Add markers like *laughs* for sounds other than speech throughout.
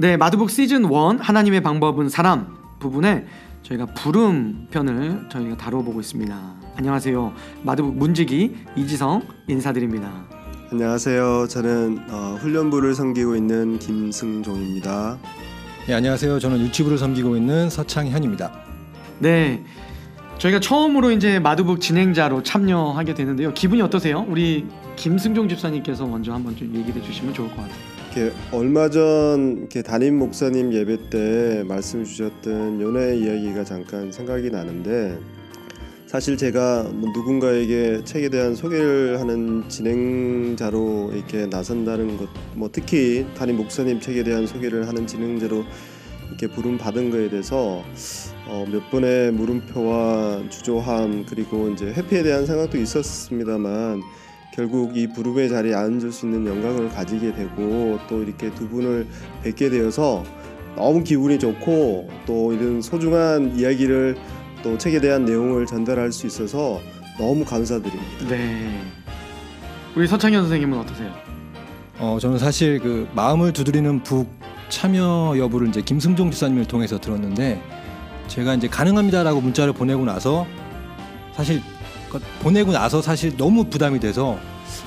네, 마두북 시즌 1 하나님의 방법은 사람 부분에 저희가 부름 편을 저희가 다뤄보고 있습니다. 안녕하세요. 마두북 문지기 이지성 인사드립니다. 안녕하세요. 저는 어, 훈련부를 섬기고 있는 김승종입니다. 네, 안녕하세요. 저는 유치부를 섬기고 있는 서창현입니다. 네. 저희가 처음으로 이제 마두북 진행자로 참여하게 되는데요. 기분이 어떠세요? 우리 김승종 집사님께서 먼저 한번 좀 얘기해 주시면 좋을 것 같아요. 이렇게 얼마 전 이렇게 담임 목사님 예배 때 말씀 주셨던 연애 이야기가 잠깐 생각이 나는데 사실 제가 뭐 누군가에게 책에 대한 소개를 하는 진행자로 이렇게 나선다는 것, 뭐 특히 담임 목사님 책에 대한 소개를 하는 진행자로 이렇게 부름 받은 거에 대해서 어, 몇 번의 물음표와 주저함 그리고 이제 회피에 대한 생각도 있었습니다만 결국 이 부름의 자리에 앉을 수 있는 영광을 가지게 되고 또 이렇게 두 분을 뵙게 되어서 너무 기분이 좋고 또 이런 소중한 이야기를 또 책에 대한 내용을 전달할 수 있어서 너무 감사드립니다. 네. 우리 서창현 선생님은 어떠세요? 어, 저는 사실 그 마음을 두드리는 북 참여 여부를 이제 김승종 집사님을 통해서 들었는데 제가 이제 가능합니다라고 문자를 보내고 나서 사실 그 보내고 나서 사실 너무 부담이 돼서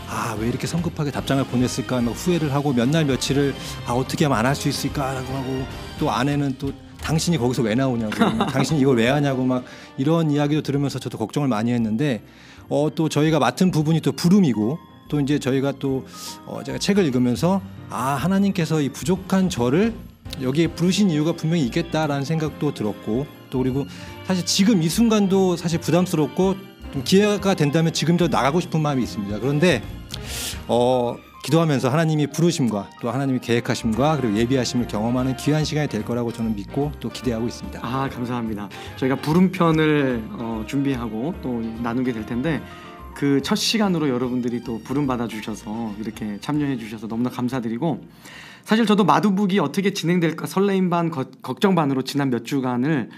아 왜 이렇게 성급하게 답장을 보냈을까 막 후회를 하고 몇 날 며칠을 아 어떻게 하면 안 할 수 있을까라고 하고 또 아내는 또 당신이 거기서 왜 나오냐고 *laughs* 당신이 이걸 왜 하냐고 막 이런 이야기도 들으면서 저도 걱정을 많이 했는데 어 또 저희가 맡은 부분이 또 부름이고 또 이제 저희가 또 어, 제가 책을 읽으면서 아 하나님께서 이 부족한 저를 여기에 부르신 이유가 분명히 있겠다라는 생각도 들었고 또 그리고 사실 지금 이 순간도 사실 부담스럽고 좀 기회가 된다면 지금 더 나가고 싶은 마음이 있습니다. 그런데 어 기도하면서 하나님이 부르심과 또 하나님이 계획하심과 그리고 예비하심을 경험하는 귀한 시간이 될 거라고 저는 믿고 또 기대하고 있습니다. 아 감사합니다. 저희가 부름편을 어, 준비하고 또 나누게 될 텐데 그 첫 시간으로 여러분들이 또 부름 받아 주셔서 이렇게 참여해 주셔서 너무나 감사드리고 사실 저도 마두북이 어떻게 진행될까 설레임 반 거, 걱정 반으로 지난 몇 주간을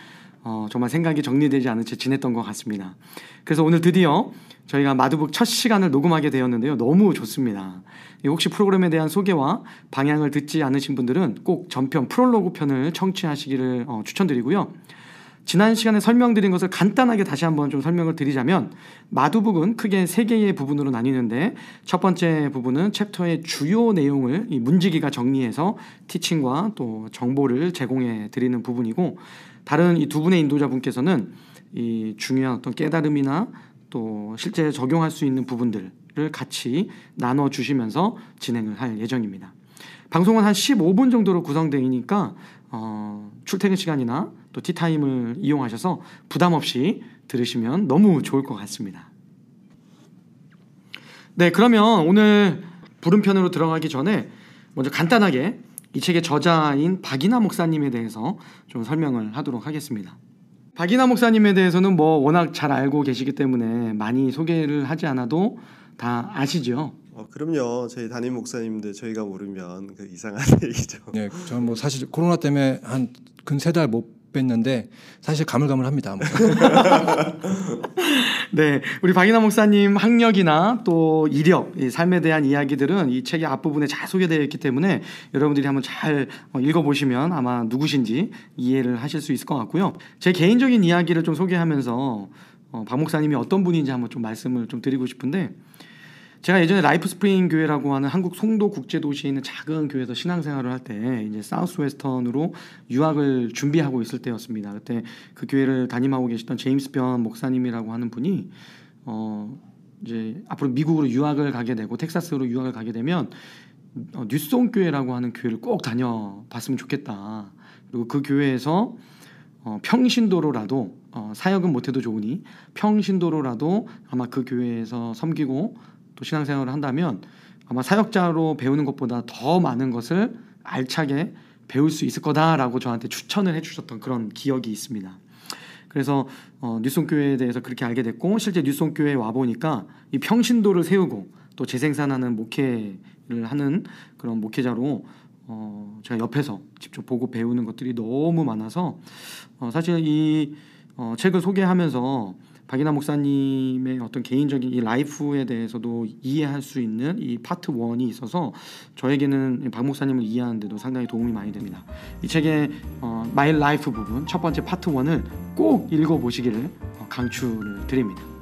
어, 정말 생각이 정리되지 않은 채 지냈던 것 같습니다. 그래서 오늘 드디어 저희가 마두북 첫 시간을 녹음하게 되었는데요. 너무 좋습니다. 혹시 프로그램에 대한 소개와 방향을 듣지 않으신 분들은 꼭 전편 프롤로그 편을 청취하시기를 어, 추천드리고요. 지난 시간에 설명드린 것을 간단하게 다시 한번 좀 설명을 드리자면 마두북은 크게 세 개의 부분으로 나뉘는데 첫 번째 부분은 챕터의 주요 내용을 이 문지기가 정리해서 티칭과 또 정보를 제공해 드리는 부분이고 다른 이 두 분의 인도자분께서는 이 중요한 어떤 깨달음이나 또 실제 적용할 수 있는 부분들을 같이 나눠 주시면서 진행을 할 예정입니다. 방송은 한 15분 정도로 구성되니까 어, 출퇴근 시간이나 또 티타임을 이용하셔서 부담 없이 들으시면 너무 좋을 것 같습니다. 네, 그러면 오늘 부름편으로 들어가기 전에 먼저 간단하게 이 책의 저자인 박이나 목사님에 대해서 좀 설명을 하도록 하겠습니다. 박이나 목사님에 대해서는 뭐 워낙 잘 알고 계시기 때문에 많이 소개를 하지 않아도 다 아시죠? 어, 그럼요. 저희 담임 목사님들 저희가 모르면 그 이상한 *laughs* 얘기죠. 네, 저는 뭐 사실 코로나 때문에 한 근 세 달 못 뵀는데 사실 가물가물합니다. 뭐. *laughs* 네, 우리 박인하 목사님 학력이나 또 이력, 이 삶에 대한 이야기들은 이 책의 앞부분에 잘 소개되어 있기 때문에 여러분들이 한번 잘 어, 읽어보시면 아마 누구신지 이해를 하실 수 있을 것 같고요. 제 개인적인 이야기를 좀 소개하면서 어, 박 목사님이 어떤 분인지 한번 좀 말씀을 좀 드리고 싶은데 제가 예전에 라이프 스프링 교회라고 하는 한국 송도 국제 도시에 있는 작은 교회에서 신앙생활을 할 때 이제 사우스 웨스턴으로 유학을 준비하고 있을 때였습니다. 그때 그 교회를 담임하고 계시던 제임스 변 목사님이라고 하는 분이 어 이제 앞으로 미국으로 유학을 가게 되고 텍사스로 유학을 가게 되면 어, 뉴송 교회라고 하는 교회를 꼭 다녀봤으면 좋겠다. 그리고 그 교회에서 어, 평신도로라도 어, 사역은 못해도 좋으니 평신도로라도 아마 그 교회에서 섬기고 또 신앙생활을 한다면 아마 사역자로 배우는 것보다 더 많은 것을 알차게 배울 수 있을 거다라고 저한테 추천을 해주셨던 그런 기억이 있습니다. 그래서 어, 뉴송교회에 대해서 그렇게 알게 됐고 실제 뉴송교회에 와 보니까 이 평신도를 세우고 또 재생산하는 목회를 하는 그런 목회자로 어, 제가 옆에서 직접 보고 배우는 것들이 너무 많아서 어, 사실 이 어, 책을 소개하면서 박인하 목사님의 어떤 개인적인 이 라이프에 대해서도 이해할 수 있는 이 파트 1이 있어서 저에게는 박 목사님을 이해하는데도 상당히 도움이 많이 됩니다. 이 책의 어, My Life 부분 첫 번째 파트 1을 꼭 읽어보시기를 어, 강추를 드립니다.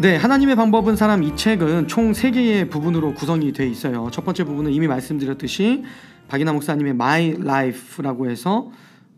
네, 하나님의 방법은 사람 이 책은 총 3개의 부분으로 구성이 돼 있어요. 첫 번째 부분은 이미 말씀드렸듯이 박인하 목사님의 My Life라고 해서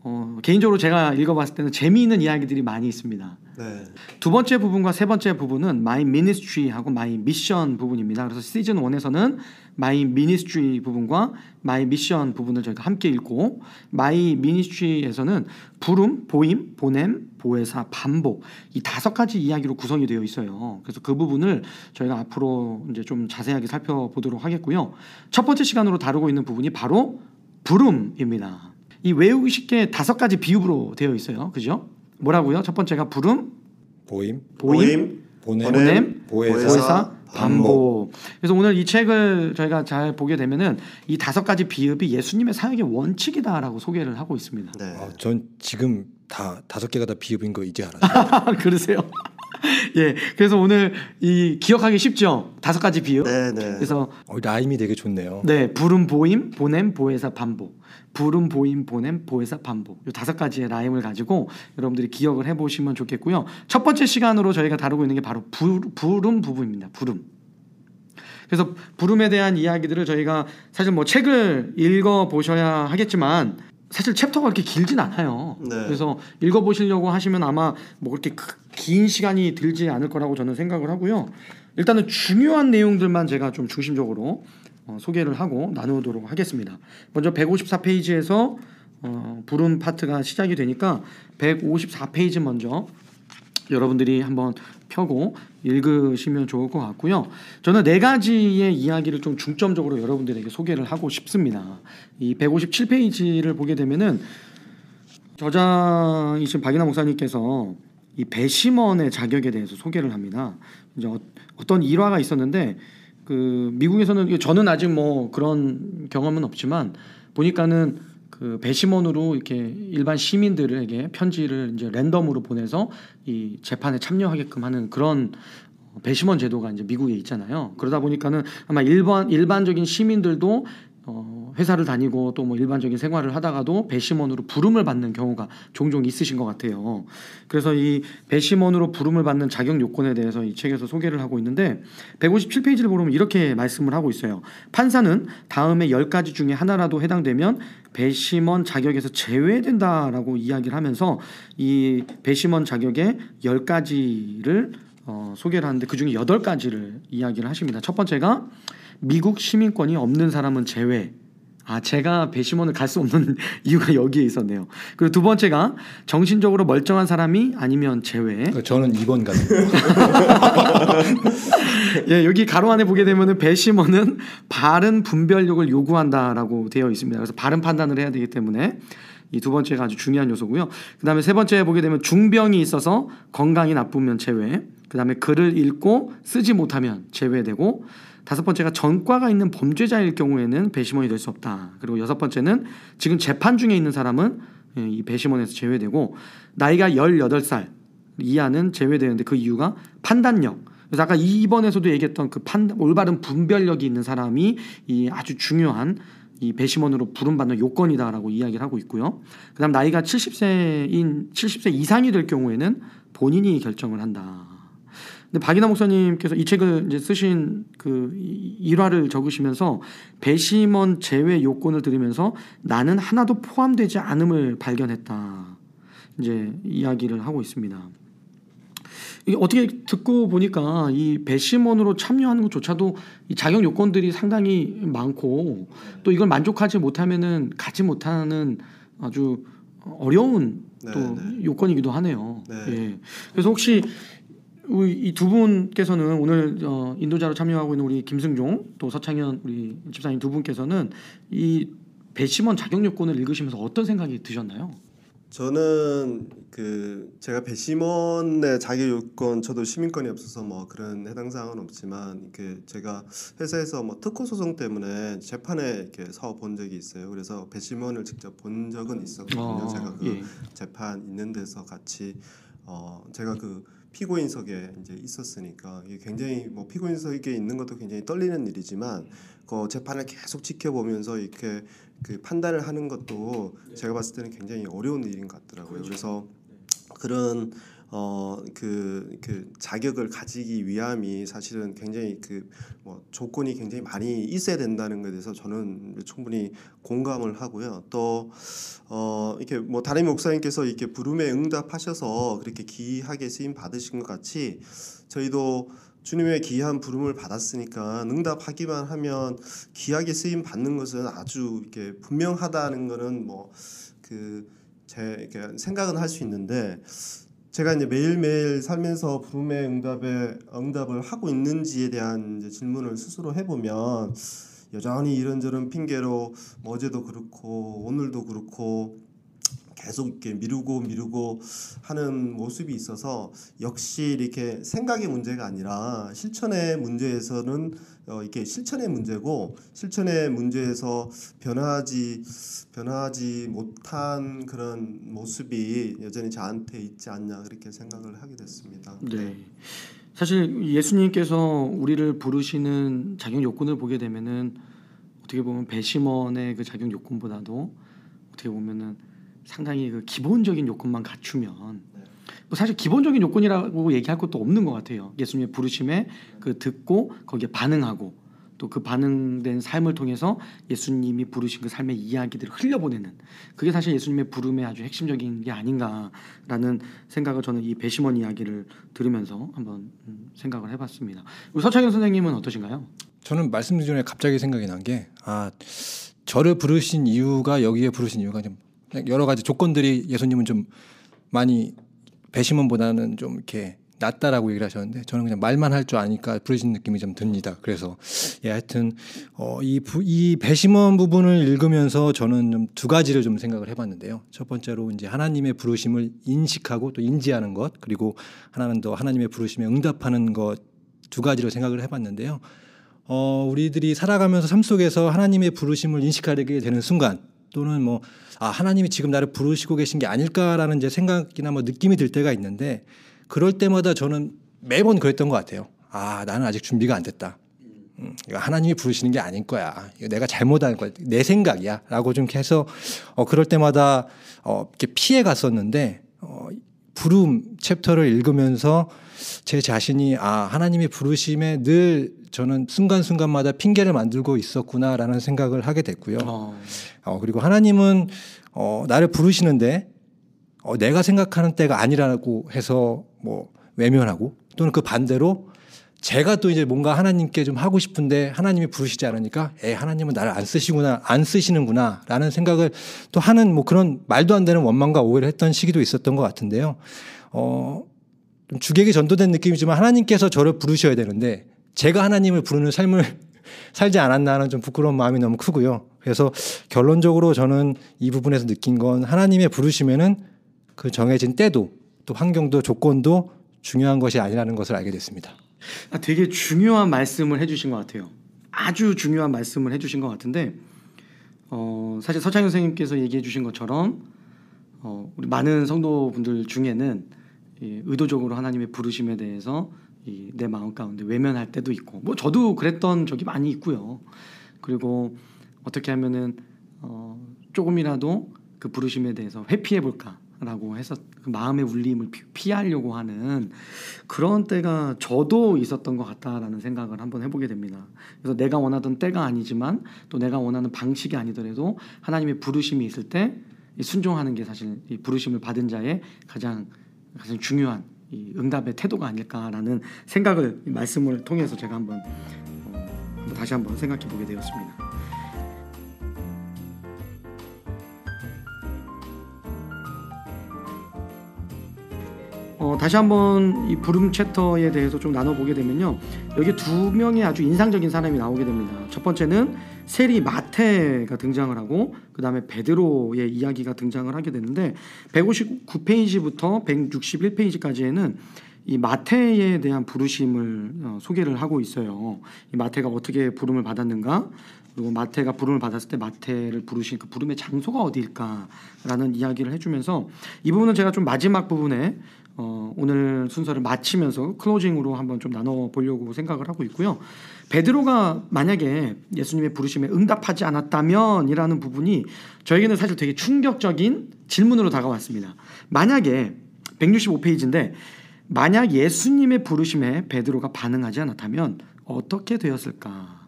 어, 개인적으로 제가 읽어봤을 때는 재미있는 이야기들이 많이 있습니다. 네. 두 번째 부분과 세 번째 부분은 My Ministry하고 My Mission 부분입니다. 그래서 시즌 1에서는 My Ministry 부분과 My Mission 부분을 저희가 함께 읽고 My Ministry에서는 부름, 보임, 보냄, 보혜사, 반복 이 다섯 가지 이야기로 구성이 되어 있어요. 그래서 그 부분을 저희가 앞으로 이제 좀 자세하게 살펴보도록 하겠고요. 첫 번째 시간으로 다루고 있는 부분이 바로 부름입니다. 이 외우기 쉽게 다섯 가지 비읍으로 되어 있어요. 그죠? 뭐라고요? 첫 번째가 부름, 보임, 보임, 보냄, 보냄, 보혜사, 보혜사, 반복. 그래서 오늘 이 책을 저희가 잘 보게 되면은 이 다섯 가지 비읍이 예수님의 사역의 원칙이다라고 소개를 하고 있습니다. 네. 아, 전 지금 다 다섯 개가 다 비읍인 거 이제 알았어요. *laughs* 그러세요? *laughs* 예. 그래서 오늘 이 기억하기 쉽죠? 다섯 가지 비읍. 네, 네. 그래서 어, rhyme이 되게 좋네요. 네, 부름, 보임, 보냄, 보혜사, 반복. 부름, 보임, 보냄, 보혜사, 반복. 이 다섯 가지의 rhyme을 가지고 여러분들이 기억을 해보시면 좋겠고요. 첫 번째 시간으로 저희가 다루고 있는 게 바로 부, 부름 부분입니다. 부름. 그래서 부름에 대한 이야기들을 저희가 사실 뭐 책을 읽어 보셔야 하겠지만 사실 chapter가 그렇게 길진 않아요. 네. 그래서 읽어 보시려고 하시면 아마 뭐 그렇게 크- 긴 시간이 들지 않을 거라고 저는 생각을 하고요. 일단은 중요한 내용들만 제가 좀 중심적으로 어, 소개를 하고 나누도록 하겠습니다. 먼저 154페이지에서 어, 부름 파트가 시작이 되니까 154페이지 먼저 여러분들이 한번 펴고 읽으시면 좋을 것 같고요. 저는 네 가지의 이야기를 좀 중점적으로 여러분들에게 소개를 하고 싶습니다. 이 157페이지를 보게 되면은 저자이신 박인하 목사님께서 이 배심원의 자격에 대해서 소개를 합니다. 이제 어, 어떤 일화가 있었는데 그 미국에서는 저는 아직 뭐 그런 경험은 없지만 보니까는 그 배심원으로 이렇게 일반 시민들에게 편지를 이제 랜덤으로 보내서 이 재판에 참여하게끔 하는 그런 배심원 제도가 이제 미국에 있잖아요. 그러다 보니까는 아마 일반 일반적인 시민들도 어, 회사를 다니고 또 뭐 일반적인 생활을 하다가도 배심원으로 부름을 받는 경우가 종종 있으신 것 같아요. 그래서 이 배심원으로 부름을 받는 자격 요건에 대해서 이 책에서 소개를 하고 있는데 157페이지를 보면 이렇게 말씀을 하고 있어요. 판사는 다음에 10가지 중에 하나라도 해당되면 배심원 자격에서 제외된다라고 이야기를 하면서 이 배심원 자격의 10가지를 어, 소개를 하는데 그 중에 여덟 가지를 이야기를 하십니다. 첫 번째가 미국 시민권이 없는 사람은 제외. 아, 제가 배심원을 갈 수 없는 *laughs* 이유가 여기에 있었네요. 그리고 두 번째가 정신적으로 멀쩡한 사람이 아니면 제외. 그러니까 저는 2번 같은 *laughs* 예, 여기 가로 안에 보게 되면은 배심원은 바른 분별력을 요구한다라고 되어 있습니다. 그래서 바른 판단을 해야 되기 때문에 이 두 번째가 아주 중요한 요소고요. 그다음에 세 번째 보게 되면 중병이 있어서 건강이 나쁘면 제외. 그다음에 글을 읽고 쓰지 못하면 제외되고 다섯 번째가 전과가 있는 범죄자일 경우에는 배심원이 될 수 없다. 그리고 여섯 번째는 지금 재판 중에 있는 사람은 예, 이 배심원에서 제외되고 나이가 18살 이하는 제외되는데 그 이유가 판단력. 그래서 아까 2번에서도 얘기했던 그 판, 올바른 분별력이 있는 사람이 이 아주 중요한 이 배심원으로 부름받는 요건이다라고 이야기를 하고 있고요. 그다음 나이가 70세인 70세 이상이 될 경우에는 본인이 결정을 한다. 근데 박인하 목사님께서 이 책을 이제 쓰신 그 이- 일화를 적으시면서 배심원 제외 요건을 들으면서 나는 하나도 포함되지 않음을 발견했다. 이제 이야기를 하고 있습니다. 이게 어떻게 듣고 보니까 이 배심원으로 참여하는 것조차도 이 자격 요건들이 상당히 많고 또 이걸 만족하지 못하면은 가지 못하는 아주 어려운 또 네, 요건이기도 하네요. 네. 예. 그래서 혹시 이 두 분께서는 오늘 어, 인도자로 참여하고 있는 우리 김승종 또 서창현 우리 집사님 두 분께서는 이 배심원 자격 요건을 읽으시면서 어떤 생각이 드셨나요? 저는 그 제가 배심원의 자격 요건 저도 시민권이 없어서 뭐 그런 해당 사항은 없지만 그 제가 회사에서 뭐 특허 소송 때문에 재판에 이렇게 서 본 적이 있어요. 그래서 배심원을 직접 본 적은 있었거든요. 어, 제가 그 예. 재판 있는 데서 같이 어 제가 그 피고인석에 이제 있었으니까 이게 굉장히 뭐 피고인석에 있는 것도 굉장히 떨리는 일이지만 그 재판을 계속 지켜보면서 이렇게 그 판단을 하는 것도 제가 봤을 때는 굉장히 어려운 일인 것 같더라고요. 그래서 그런 어그 그 자격을 가지기 위함이 사실은 굉장히 그 뭐 조건이 굉장히 많이 있어야 된다는 것에 대해서 저는 충분히 공감을 하고요. 또어 이렇게 뭐 다른 목사님께서 이렇게 부름에 응답하셔서 그렇게 귀하게 쓰임 받으신 것 같이 저희도 주님의 귀한 부름을 받았으니까 응답하기만 하면 귀하게 쓰임 받는 것은 아주 이렇게 분명하다는 거는 뭐 뭐그 제 생각은 할 수 있는데 제가 이제 매일매일 살면서 부름의 응답에 응답을 하고 있는지에 대한 질문을 스스로 해보면 여전히 이런저런 핑계로 뭐 어제도 그렇고 오늘도 그렇고 계속 이렇게 미루고 미루고 하는 모습이 있어서 역시 이렇게 생각의 문제가 아니라 실천의 문제에서는 어 이게 실천의 문제고 실천의 문제에서 변하지 변하지 못한 그런 모습이 여전히 저한테 있지 않냐 그렇게 생각을 하게 됐습니다. 네. 사실 예수님께서 우리를 부르시는 자격 요건을 보게 되면은 어떻게 보면 배심원의 그 자격 요건보다도 어떻게 보면은 상당히 그 기본적인 요건만 갖추면 뭐 사실 기본적인 요건이라고 얘기할 것도 없는 것 같아요. 예수님의 부르심에 그 듣고 거기에 반응하고 또 그 반응된 삶을 통해서 예수님이 부르신 그 삶의 이야기들을 흘려보내는 그게 사실 예수님의 부름의 아주 핵심적인 게 아닌가라는 생각을 저는 이 배심원 이야기를 들으면서 한번 음, 생각을 해봤습니다. 우리 서창현 선생님은 어떠신가요? 저는 말씀드리기 전에 갑자기 생각이 난 게 아 저를 부르신 이유가 여기에 부르신 이유가 좀 여러 가지 조건들이 예수님은 좀 많이 배심원보다는 좀 이렇게 낫다라고 얘기를 하셨는데 저는 그냥 말만 할 줄 아니까 부르신 느낌이 좀 듭니다. 그래서 예, 하여튼 어, 이, 부, 이 배심원 부분을 읽으면서 저는 좀 두 가지를 좀 생각을 해봤는데요. 첫 번째로 이제 하나님의 부르심을 인식하고 또 인지하는 것 그리고 하나는 더 하나님의 부르심에 응답하는 것 두 가지로 생각을 해봤는데요. 어, 우리들이 살아가면서 삶 속에서 하나님의 부르심을 인식하게 되는 순간 또는 뭐 아, 하나님이 지금 나를 부르시고 계신 게 아닐까라는 이제 생각이나 뭐 느낌이 들 때가 있는데 그럴 때마다 저는 매번 그랬던 것 같아요. 아, 나는 아직 준비가 안 됐다. 음, 이거 하나님이 부르시는 게 아닐 거야. 이거 내가 잘못한 거야. 내 생각이야.라고 좀 해서 어, 그럴 때마다 어, 이렇게 피해 갔었는데 어, 부름 챕터를 읽으면서 제 자신이 아 하나님의 부르심에 늘 저는 순간순간마다 핑계를 만들고 있었구나라는 생각을 하게 됐고요. 어, 어, 그리고 하나님은 어, 나를 부르시는데 어, 내가 생각하는 때가 아니라고 해서 뭐 외면하고 또는 그 반대로 제가 또 이제 뭔가 하나님께 좀 하고 싶은데 하나님이 부르시지 않으니까 에 하나님은 나를 안 쓰시구나 안 쓰시는구나라는 생각을 또 하는 뭐 그런 말도 안 되는 원망과 오해를 했던 시기도 있었던 것 같은데요. 어, 좀 주객이 전도된 느낌이지만 하나님께서 저를 부르셔야 되는데 제가 하나님을 부르는 삶을 *laughs* 살지 않았나 하는 좀 부끄러운 마음이 너무 크고요. 그래서 결론적으로 저는 이 부분에서 느낀 건 하나님의 부르심에는 그 정해진 때도 또 환경도 조건도 중요한 것이 아니라는 것을 알게 됐습니다. 아, 되게 중요한 말씀을 해주신 것 같아요. 아주 중요한 말씀을 해주신 것 같은데 어, 사실 서창현 선생님께서 얘기해주신 것처럼 어, 우리 많은 성도분들 중에는 이 의도적으로 하나님의 부르심에 대해서 이 내 마음 가운데 외면할 때도 있고 뭐 저도 그랬던 적이 많이 있고요. 그리고 어떻게 하면은 어, 조금이라도 그 부르심에 대해서 회피해 볼까 라고 해서 그 마음의 울림을 피- 피하려고 하는 그런 때가 저도 있었던 것 같다라는 생각을 한번 해보게 됩니다. 그래서 내가 원하던 때가 아니지만 또 내가 원하는 방식이 아니더라도 하나님의 부르심이 있을 때이 순종하는 게 사실 이 부르심을 받은 자의 가장 가장 중요한 이 응답의 태도가 아닐까라는 생각을 이 말씀을 통해서 제가 어, 한번 다시 한번 생각해 보게 되었습니다. 어, 다시 한번 이 부름 챕터에 대해서 좀 나눠보게 되면요. 여기 두 명의 아주 인상적인 사람이 나오게 됩니다. 첫 번째는 세리 마테가 등장을 하고 그 다음에 베드로의 이야기가 등장을 하게 되는데 159페이지부터 161페이지까지에는 이 마테에 대한 부르심을 어, 소개를 하고 있어요. 이 마테가 어떻게 부름을 받았는가? 그리고 마테가 부름을 받았을 때 마테를 부르신 그 부름의 장소가 어디일까라는 이야기를 해주면서 이 부분은 제가 좀 마지막 부분에 어, 오늘 순서를 마치면서 클로징으로 한번 좀 나눠 보려고 생각을 하고 있고요. 베드로가 만약에 예수님의 부르심에 응답하지 않았다면이라는 부분이 저에게는 사실 되게 충격적인 질문으로 다가왔습니다. 만약에 165페이지인데 만약 예수님의 부르심에 베드로가 반응하지 않았다면 어떻게 되었을까?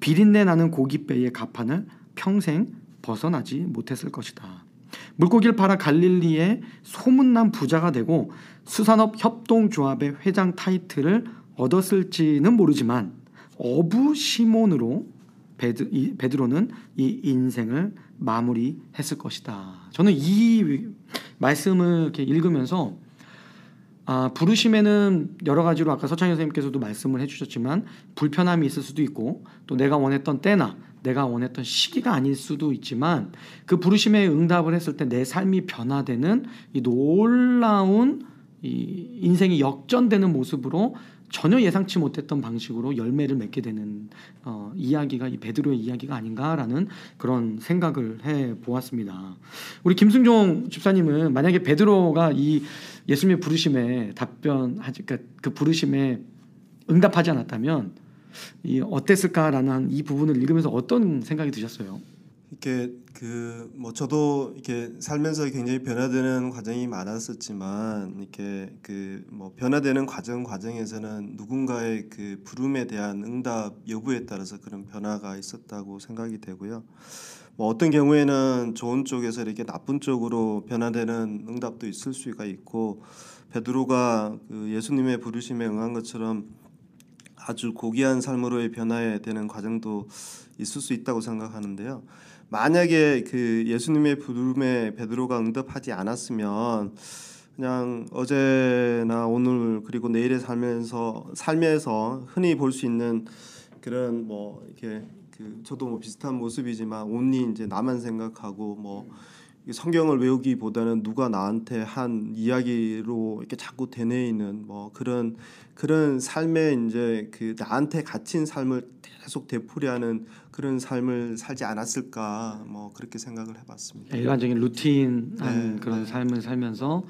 비린내 나는 고깃배의 가판을 평생 벗어나지 못했을 것이다. 물고기를 팔아 갈릴리의 소문난 부자가 되고 수산업 협동조합의 회장 타이틀을 얻었을지는 모르지만 어부 시몬으로 베드, 이, 베드로는 이 인생을 마무리했을 것이다. 저는 이 말씀을 이렇게 읽으면서 아, 부르심에는 여러 가지로 아까 서창현 선생님께서도 말씀을 해주셨지만 불편함이 있을 수도 있고 또 내가 원했던 때나 내가 원했던 시기가 아닐 수도 있지만 그 부르심에 응답을 했을 때 내 삶이 변화되는 이 놀라운 이 인생이 역전되는 모습으로 전혀 예상치 못했던 방식으로 열매를 맺게 되는 어, 이야기가 이 베드로의 이야기가 아닌가라는 그런 생각을 해 보았습니다. 우리 김승종 집사님은 만약에 베드로가 이 예수님의 부르심에 답변하지 그러니까 그 부르심에 응답하지 않았다면 이 어땠을까라는 이 부분을 읽으면서 어떤 생각이 드셨어요? 이렇게 그 뭐 저도 이렇게 살면서 굉장히 변화되는 과정이 많았었지만 이렇게 그 뭐 변화되는 과정 과정에서는 누군가의 그 부름에 대한 응답 여부에 따라서 그런 변화가 있었다고 생각이 되고요. 뭐 어떤 경우에는 좋은 쪽에서 이렇게 나쁜 쪽으로 변화되는 응답도 있을 수가 있고 베드로가 그 예수님의 부르심에 응한 것처럼 아주 고귀한 삶으로의 변화에 되는 과정도 있을 수 있다고 생각하는데요. 만약에 그 예수님의 부름에 베드로가 응답하지 않았으면 그냥 어제나 오늘 그리고 내일의 삶에서 삶에서 흔히 볼 수 있는 그런 뭐 이렇게 그 저도 뭐 비슷한 모습이지만 온리 이제 나만 생각하고 뭐 성경을 외우기보다는 누가 나한테 한 이야기로 이렇게 자꾸 되뇌이는 뭐 그런 그런 삶에 이제 그 나한테 갇힌 삶을 계속 되풀이하는 그런 삶을 살지 않았을까 뭐 그렇게 생각을 해봤습니다. 일반적인 루틴한 네, 그런 네. 삶을 살면서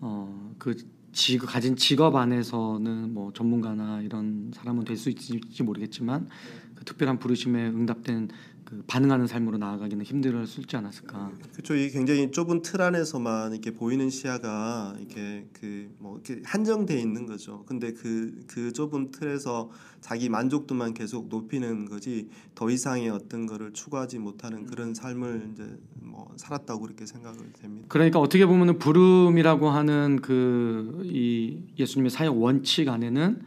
어그 직 가진 직업 안에서는 뭐 전문가나 이런 사람은 될 수 있을지 모르겠지만 그 특별한 부르심에 응답된 그 반응하는 삶으로 나아가기는 힘들었을지 않았을까. 그렇죠. 이 굉장히 좁은 틀 안에서만 이렇게 보이는 시야가 이렇게 그 뭐 이렇게 한정돼 있는 거죠. 근데 그그 좁은 틀에서 자기 만족도만 계속 높이는 거지 더 이상의 어떤 거를 추구하지 못하는 그런 삶을 이제 뭐 살았다고 그렇게 생각을 됩니다. 그러니까 어떻게 보면은 부름이라고 하는 그 이 예수님의 사역 원칙 안에는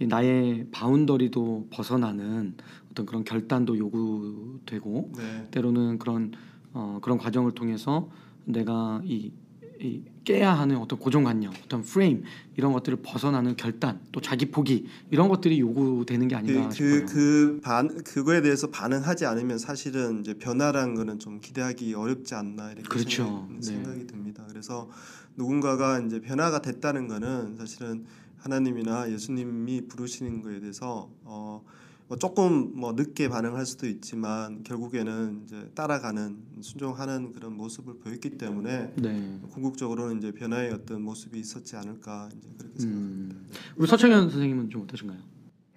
이 나의 boundary도 벗어나는 어떤 그런 결단도 요구되고 네. 때로는 그런 어, 그런 과정을 통해서 내가 이, 이 깨야 하는 어떤 고정관념, 어떤 프레임 이런 것들을 벗어나는 결단, 또 자기 포기 이런 것들이 요구되는 게 아닌가 싶어요. 그그반 그거에 대해서 반응하지 않으면 사실은 이제 변화라는 거는 좀 기대하기 어렵지 않나 이렇게 그렇죠. 생각 이, 네. 생각이 듭니다. 그래서 누군가가 이제 변화가 됐다는 거는 사실은 하나님이나 예수님이 부르시는 거에 대해서 어, 뭐 조금 뭐 늦게 반응할 수도 있지만 결국에는 이제 따라가는 순종하는 그런 모습을 보였기 때문에 네. 궁극적으로는 이제 변화의 어떤 모습이 있었지 않을까 이제 그렇게 생각합니다. 음. 우리 서청현 선생님은 좀 어떠신가요?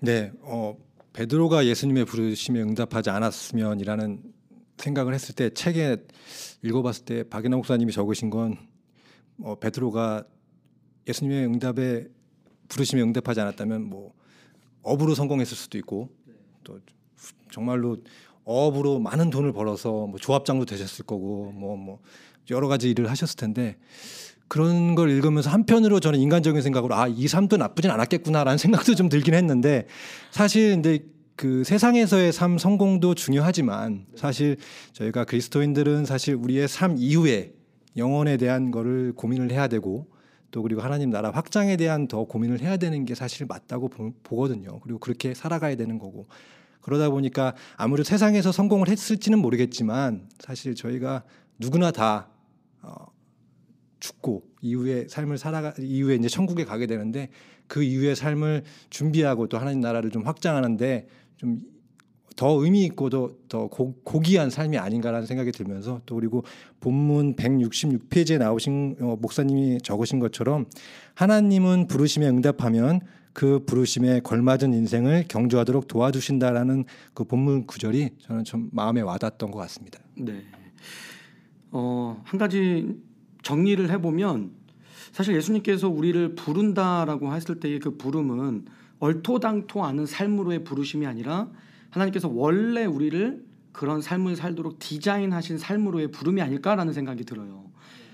네, 어, 베드로가 예수님의 부르심에 응답하지 않았으면이라는 생각을 했을 때 책에 읽어봤을 때 박인호 목사님이 적으신 건 어, 베드로가 예수님의 응답에 부르심에 응답하지 않았다면 뭐 업으로 성공했을 수도 있고 또 정말로 업으로 많은 돈을 벌어서 뭐 조합장도 되셨을 거고 뭐뭐 여러 가지 일을 하셨을 텐데 그런 걸 읽으면서 한편으로 저는 인간적인 생각으로 아 이 삶도 나쁘진 않았겠구나라는 생각도 좀 들긴 했는데 사실 근데 그 세상에서의 삶 성공도 중요하지만 사실 저희가 그리스도인들은 사실 우리의 삶 이후에 영혼에 대한 거를 고민을 해야 되고 또 그리고 하나님 나라 확장에 대한 더 고민을 해야 되는 게 사실 맞다고 보, 보거든요. 그리고 그렇게 살아가야 되는 거고 그러다 보니까 아무래도 세상에서 성공을 했을지는 모르겠지만 사실 저희가 누구나 다 어, 죽고 이후의 삶을 살아가 이후에 이제 천국에 가게 되는데 그 이후의 삶을 준비하고 또 하나님 나라를 좀 확장하는데 좀 더 의미 있고 더, 더 고, 고귀한 삶이 아닌가라는 생각이 들면서 또 그리고 본문 166페이지에 나오신 어, 목사님이 적으신 것처럼 하나님은 부르심에 응답하면 그 부르심에 걸맞은 인생을 경주하도록 도와주신다라는 그 본문 구절이 저는 좀 마음에 와닿았던 것 같습니다. 네. 어, 한 가지 정리를 해보면 사실 예수님께서 우리를 부른다라고 했을 때의 그 부름은 얼토당토 않은 삶으로의 부르심이 아니라 하나님께서 원래 우리를 그런 삶을 살도록 디자인하신 삶으로의 부름이 아닐까라는 생각이 들어요.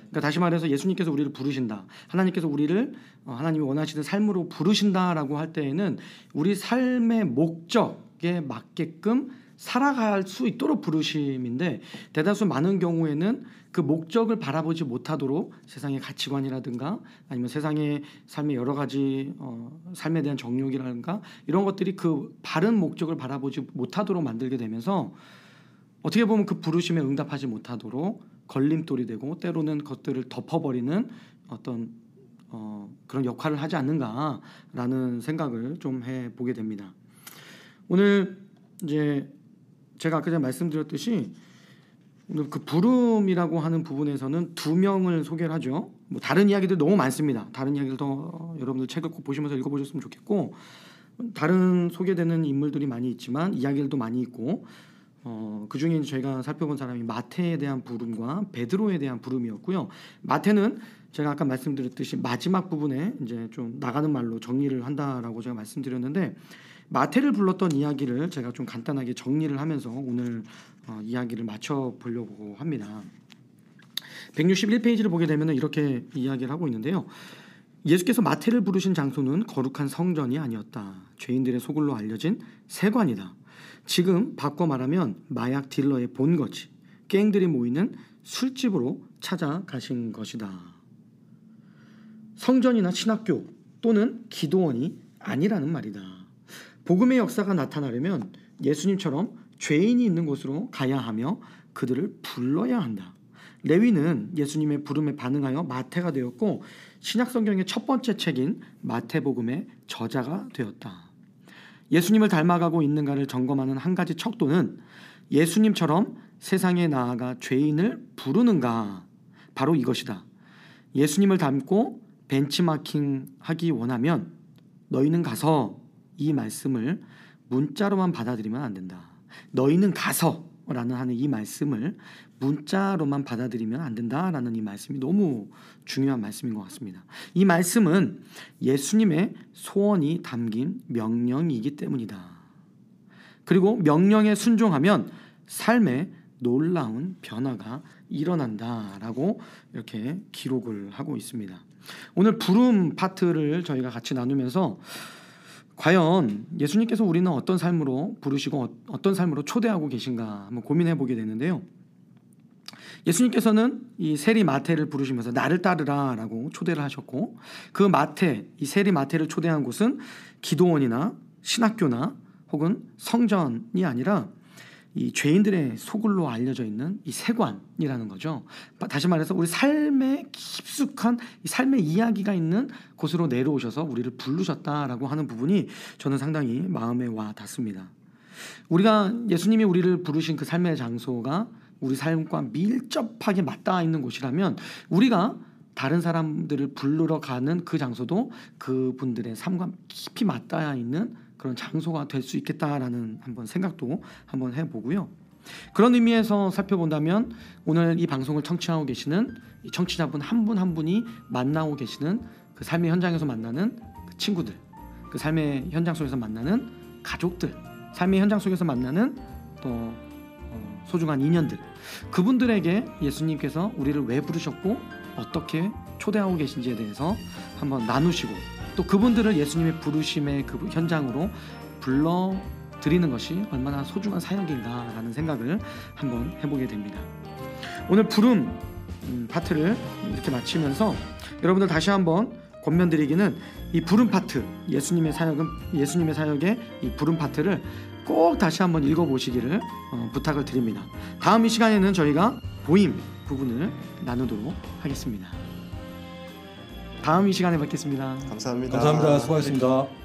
그러니까 다시 말해서 예수님께서 우리를 부르신다. 하나님께서 우리를 어, 하나님이 원하시는 삶으로 부르신다라고 할 때에는 우리 삶의 목적에 맞게끔 살아갈 수 있도록 부르심인데 대다수 많은 경우에는 그 목적을 바라보지 못하도록 세상의 가치관이라든가 아니면 세상의 삶의 여러 가지 어, 삶에 대한 정욕이라든가 이런 것들이 그 바른 목적을 바라보지 못하도록 만들게 되면서 어떻게 보면 그 부르심에 응답하지 못하도록 걸림돌이 되고 때로는 것들을 덮어버리는 어떤 어, 그런 역할을 하지 않는가라는 생각을 좀 해 보게 됩니다. 오늘 이제 제가 아까 전에 말씀드렸듯이 그 부름이라고 하는 부분에서는 두 명을 소개를 하죠. 뭐 다른 이야기들 너무 많습니다. 다른 이야기를 더 여러분들 책을 꼭 보시면서 읽어보셨으면 좋겠고 다른 소개되는 인물들이 많이 있지만 이야기들도 많이 있고 어, 그 중에 저희가 살펴본 사람이 마태에 대한 부름과 베드로에 대한 부름이었고요. 마태는 제가 아까 말씀드렸듯이 마지막 부분에 이제 좀 나가는 말로 정리를 한다라고 제가 말씀드렸는데 마태를 불렀던 이야기를 제가 좀 간단하게 정리를 하면서 오늘 어, 이야기를 맞춰 보려고 합니다. 161페이지를 보게 되면 이렇게 이야기를 하고 있는데요. 예수께서 마태를 부르신 장소는 거룩한 성전이 아니었다. 죄인들의 소굴로 알려진 세관이다. 지금 바꿔 말하면 마약 딜러의 본거지. 갱들이 모이는 술집으로 찾아가신 것이다. 성전이나 신학교 또는 기도원이 아니라는 말이다. 복음의 역사가 나타나려면 예수님처럼 죄인이 있는 곳으로 가야 하며 그들을 불러야 한다. 레위는 예수님의 부름에 반응하여 마태가 되었고 신약 성경의 첫 번째 책인 마태복음의 저자가 되었다. 예수님을 닮아가고 있는가를 점검하는 한 가지 척도는 예수님처럼 세상에 나아가 죄인을 부르는가 바로 이것이다. 예수님을 닮고 벤치마킹 하기 원하면 너희는 가서 이 말씀을 문자로만 받아들이면 안 된다. 너희는 가서라는 하는 이 말씀을 문자로만 받아들이면 안 된다라는 이 말씀이 너무 중요한 말씀인 것 같습니다. 이 말씀은 예수님의 소원이 담긴 명령이기 때문이다. 그리고 명령에 순종하면 삶에 놀라운 변화가 일어난다라고 이렇게 기록을 하고 있습니다. 오늘 부름 파트를 저희가 같이 나누면서 과연 예수님께서 우리는 어떤 삶으로 부르시고 어떤 삶으로 초대하고 계신가 한번 고민해 보게 되는데요. 예수님께서는 이 세리 마태를 부르시면서 나를 따르라라고 초대를 하셨고 그 마태 이 세리 마태를 초대한 곳은 기도원이나 신학교나 혹은 성전이 아니라 이 죄인들의 소굴로 알려져 있는 이 세관이라는 거죠. 다시 말해서 우리 삶에 깊숙한 이 삶의 이야기가 있는 곳으로 내려오셔서 우리를 부르셨다라고 하는 부분이 저는 상당히 마음에 와 닿습니다. 우리가 예수님이 우리를 부르신 그 삶의 장소가 우리 삶과 밀접하게 맞닿아 있는 곳이라면 우리가 다른 사람들을 부르러 가는 그 장소도 그분들의 삶과 깊이 맞닿아 있는 그런 장소가 될 수 있겠다라는 한번 생각도 한번 해보고요. 그런 의미에서 살펴본다면 오늘 이 방송을 청취하고 계시는 청취자분 한 분한 한 분이 만나고 계시는 그 삶의 현장에서 만나는 그 친구들, 그 삶의 현장 속에서 만나는 가족들, 삶의 현장 속에서 만나는 또 어, 소중한 인연들, 그분들에게 예수님께서 우리를 왜 부르셨고 어떻게 초대하고 계신지에 대해서 한번 나누시고 또 그분들을 예수님의 부르심의 그 현장으로 불러 드리는 것이 얼마나 소중한 사역인가라는 생각을 한번 해보게 됩니다. 오늘 부름 음, 파트를 이렇게 마치면서 여러분들 다시 한번 권면드리기는 이 부른 파트 예수님의 사역은 예수님의 사역의 이 부른 파트를 꼭 다시 한번 읽어보시기를 어, 부탁을 드립니다. 다음 이 시간에는 저희가 보임 부분을 나누도록 하겠습니다. 다음 이 시간에 뵙겠습니다. 감사합니다. 감사합니다. 수고하셨습니다.